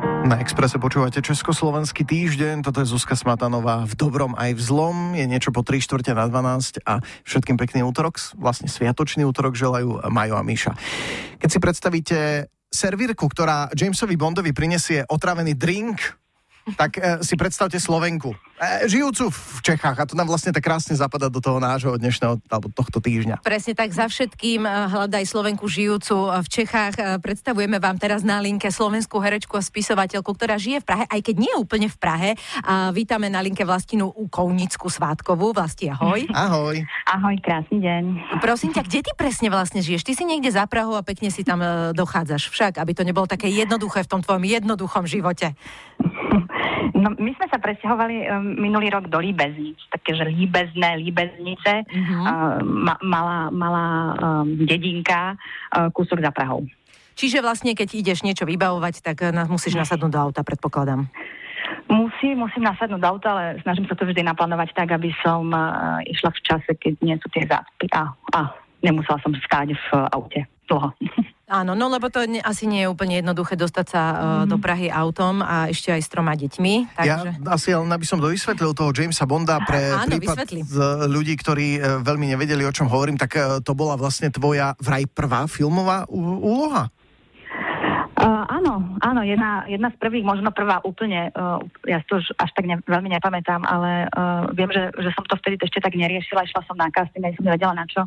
Na Exprese počúvate Československý týždeň, toto je Zuzka Smatanová v dobrom aj v zlom, je niečo po 3 čtvrte na 12 a všetkým pekný útorok, vlastne sviatočný útorok želajú Majo a Míša. Keď si predstavíte servírku, ktorá Jamesovi Bondovi prinesie otravený drink, tak e, si predstavte Slovenku, žijúcu v Čechách a to nám vlastne tak krásne zapadá do toho nášho dnešného alebo tohto týždňa. Presne tak, za všetkým e, hľadaj Slovenku žijúcu v Čechách. E, predstavujeme vám teraz na linke slovenskú herečku a spisovateľku, ktorá žije v Prahe, aj keď nie úplne v Prahe. A vítame na linke Vlastinu Kounickú Svátkovú. Vlasti, ahoj. Ahoj. Ahoj, krásny deň. Prosím ťa, kde ty presne vlastne žiješ? Ty si niekde za Prahu a pekne si tam e, dochádzaš však, aby to nebolo také jednoduché v tom tvojom jednoduchom živote. No, my sme sa presťahovali um, minulý rok do Líbeznic, také, že líbezné líbeznice, uh-huh. uh, ma, malá, malá um, dedinka, uh, kúsok za Prahou. Čiže vlastne, keď ideš niečo vybavovať, tak uh, musíš nasadnúť do auta, predpokladám. Musím, musím nasadnúť do auta, ale snažím sa to vždy naplánovať tak, aby som uh, išla v čase, keď nie sú tie záspy a, a nemusela som stáť v aute dlho. Áno, no lebo to ne, asi nie je úplne jednoduché dostať sa mm. do Prahy autom a ešte aj s troma deťmi. Takže... Ja asi len aby som dovysvetlil toho Jamesa Bonda pre Áno, prípad vysvetli. z ľudí, ktorí uh, veľmi nevedeli, o čom hovorím, tak to bola vlastne tvoja vraj prvá filmová úloha. Uh, áno, áno, jedna, jedna z prvých, možno prvá úplne, uh, ja si to už až tak ne, veľmi nepamätám, ale uh, viem, že, že som to vtedy ešte tak neriešila, išla som na casting, aj som nevedela na čo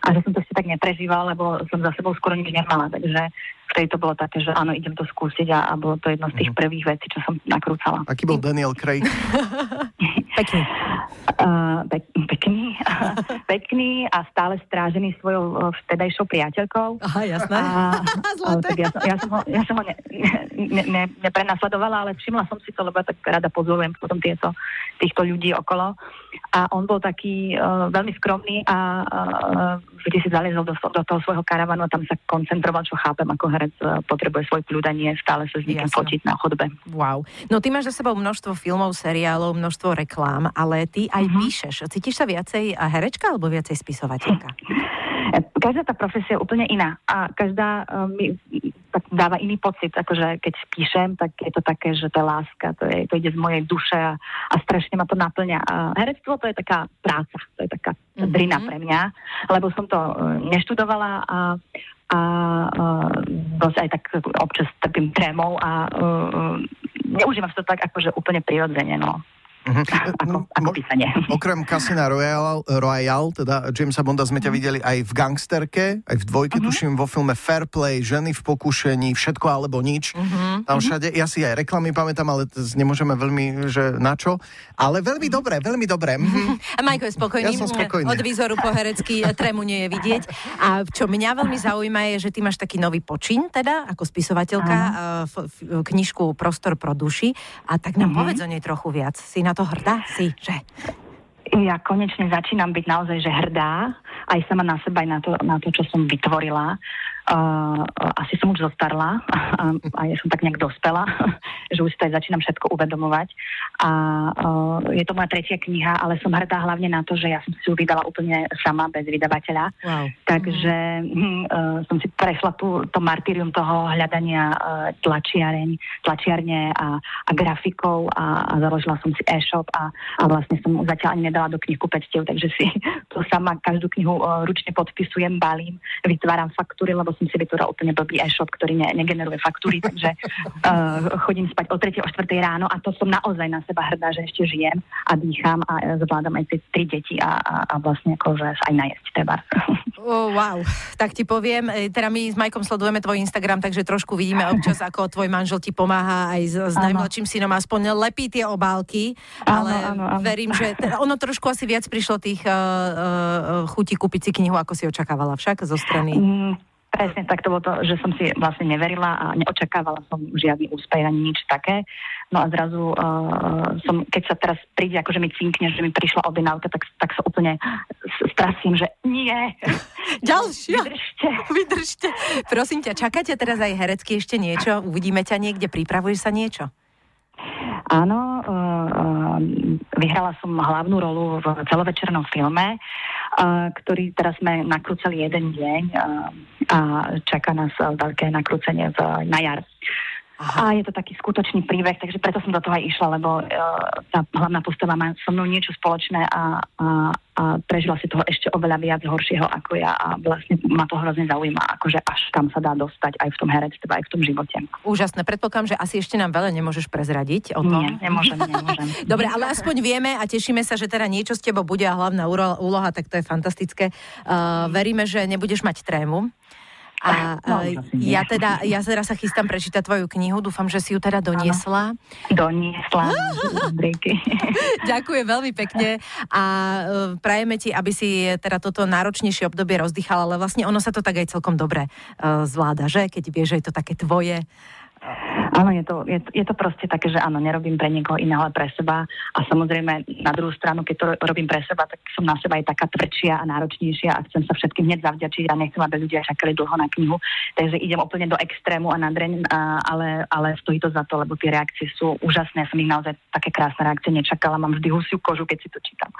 a že som to ešte tak neprežívala, lebo som za sebou skoro nič nemala, takže vtedy to bolo také, že áno, idem to skúsiť a, a bolo to jedno z tých prvých vecí, čo som nakrúcala. Aký bol Daniel Craig? Pekný. Uh, pek, pekný, pekný a stále strážený svojou vtedajšou priateľkou. Aha, jasné. A, tak ja, som, ja som ho, ja som ho ne, ne, ne, neprenasledovala, ale všimla som si to, lebo ja tak rada pozorujem potom tieto, týchto ľudí okolo. A on bol taký uh, veľmi skromný a uh, vždy si zaliezol do, do toho svojho karavanu a tam sa koncentroval, čo chápem, ako herec uh, potrebuje svoj kľud a nie stále sa s niekým fotiť na chodbe. Wow. No ty máš za sebou množstvo filmov, seriálov, množstvo reklám, ale ty aj Mhm. píšeš. Cítiš sa viacej herečka alebo viacej spisovateľka? Každá tá profesia je úplne iná a každá uh, mi tak dáva iný pocit, akože keď píšem, tak je to také, že to je láska, to, je, to ide z mojej duše a, a strašne ma to naplňa. A herectvo to je taká práca, to je taká Mhm. drina pre mňa, lebo som to uh, neštudovala a a uh, dosť aj tak občas trpím trémou a uh, neužívam to tak akože úplne prirodzene, no. Mhm. Ako, ako Mo- písanie. Okrem Casina Royale, Royale, teda Jamesa Bonda sme ťa videli aj v Gangsterke, aj v dvojke, tuším, vo filme Fair Play, Ženy v pokušení, Všetko alebo nič. Tam všade, ja si aj reklamy pamätám, ale nemôžeme veľmi, že na čo. Ale veľmi dobré, veľmi dobré. Mhm. A Majko je spokojný. Ja som spokojný. Od výzoru po herecky trému nie je vidieť. A čo mňa veľmi zaujíma je, že ty máš taký nový počin, teda, ako spisovateľka, uh, f- knižku Prostor pro duši. A tak nám povedz o nej trochu viac. Si na to hrdá? Si, že? Ja konečne začínam byť naozaj že hrdá, aj sama na seba, aj na to, na to čo som vytvorila. Uh, asi som už zostarla a, a ja som tak nejak dospela, že už si to aj začínam všetko uvedomovať. A uh, je to moja tretia kniha, ale som hrdá hlavne na to, že ja som si ju vydala úplne sama, bez vydavateľa. Wow. Takže uh, som si prešla tú, to martyrium toho hľadania uh, tlačiareň, tlačiarne a, a grafikov a, a založila som si e-shop a, a vlastne som zatiaľ ani nedala do knihkupectiev, takže si to sama každú knihu uh, ručne podpisujem, balím, vytváram faktúry, lebo som si vytvorila úplne blbý e-shop, ktorý ne, negeneruje faktúry, takže uh, chodím spať o 3. o 4. ráno a to som naozaj na seba hrdá, že ešte žijem a dýcham a uh, zvládam aj tie tri deti a, a, a vlastne akože sa aj najesť treba. Oh, wow, tak ti poviem, e, teda my s Majkom sledujeme tvoj Instagram, takže trošku vidíme občas, ako tvoj manžel ti pomáha aj s, s Áno. najmladším synom, aspoň lepí tie obálky, Áno, ale áno, áno. verím, že teda ono trošku asi viac prišlo tých uh, uh, chutí kúpiť si knihu, ako si očakávala však zo strany. Mm, presne tak to bolo to, že som si vlastne neverila a neočakávala som žiadny úspech ani nič také. No a zrazu uh, som, keď sa teraz príde, akože mi cinkne, že mi prišla objednávka, tak, tak sa úplne strasím, že nie, Ďalšia. vydržte. Vydržte. Prosím ťa, čakáte teraz aj herecky ešte niečo? Uvidíme ťa niekde, pripravuješ sa niečo? Áno, uh, uh, vyhrala som hlavnú rolu v celovečernom filme, ktorý teraz sme nakrúcali jeden deň a čaká nás uh, veľké nakrúcenie v, na jar. Aha. A je to taký skutočný príbeh, takže preto som do toho aj išla, lebo uh, tá hlavná postava má so mnou niečo spoločné a, a, a prežila si toho ešte oveľa viac horšieho ako ja a vlastne ma to hrozne zaujíma, akože až kam sa dá dostať aj v tom herectve, aj v tom živote. Úžasné, predpokladám, že asi ešte nám veľa nemôžeš prezradiť o tom. Nie, nemôžem, nemôžem. Dobre, ale aspoň vieme a tešíme sa, že teda niečo s tebou bude a hlavná úloha, tak to je fantastické. Uh, veríme, že nebudeš mať trému. A no, ja teda, ja teraz sa chystám prečítať tvoju knihu, dúfam, že si ju teda doniesla. Doniesla, Ďakujem veľmi pekne a e, prajeme ti, aby si teda toto náročnejšie obdobie rozdýchala, ale vlastne ono sa to tak aj celkom dobre uh, zvláda, že? Keď vieš, že je to také tvoje. Áno, je to, je, je to proste také, že áno, nerobím pre niekoho iného, ale pre seba. A samozrejme, na druhú stranu, keď to robím pre seba, tak som na seba aj taká tvrdšia a náročnejšia a chcem sa všetkým hneď zavďačiť a nechcem, aby ľudia čakali dlho na knihu. Takže idem úplne do extrému a na dreň, ale, ale stojí to za to, lebo tie reakcie sú úžasné. Som ich naozaj také krásne reakcie nečakala. Mám vždy husiu kožu, keď si to čítam.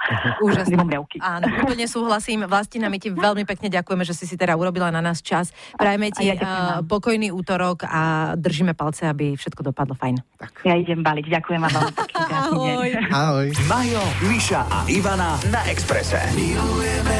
Úžasné. Áno, úplne súhlasím. Vlastne my ti veľmi pekne ďakujeme, že si si teda urobila na nás čas. Prajeme ti ja pokojný útorok a držíme palce, aby všetko dopadlo fajn. Tak. Ja idem baliť, ďakujem vám Ahoj. Ahoj. Majo, Miša a Ivana na Exprese. Milujeme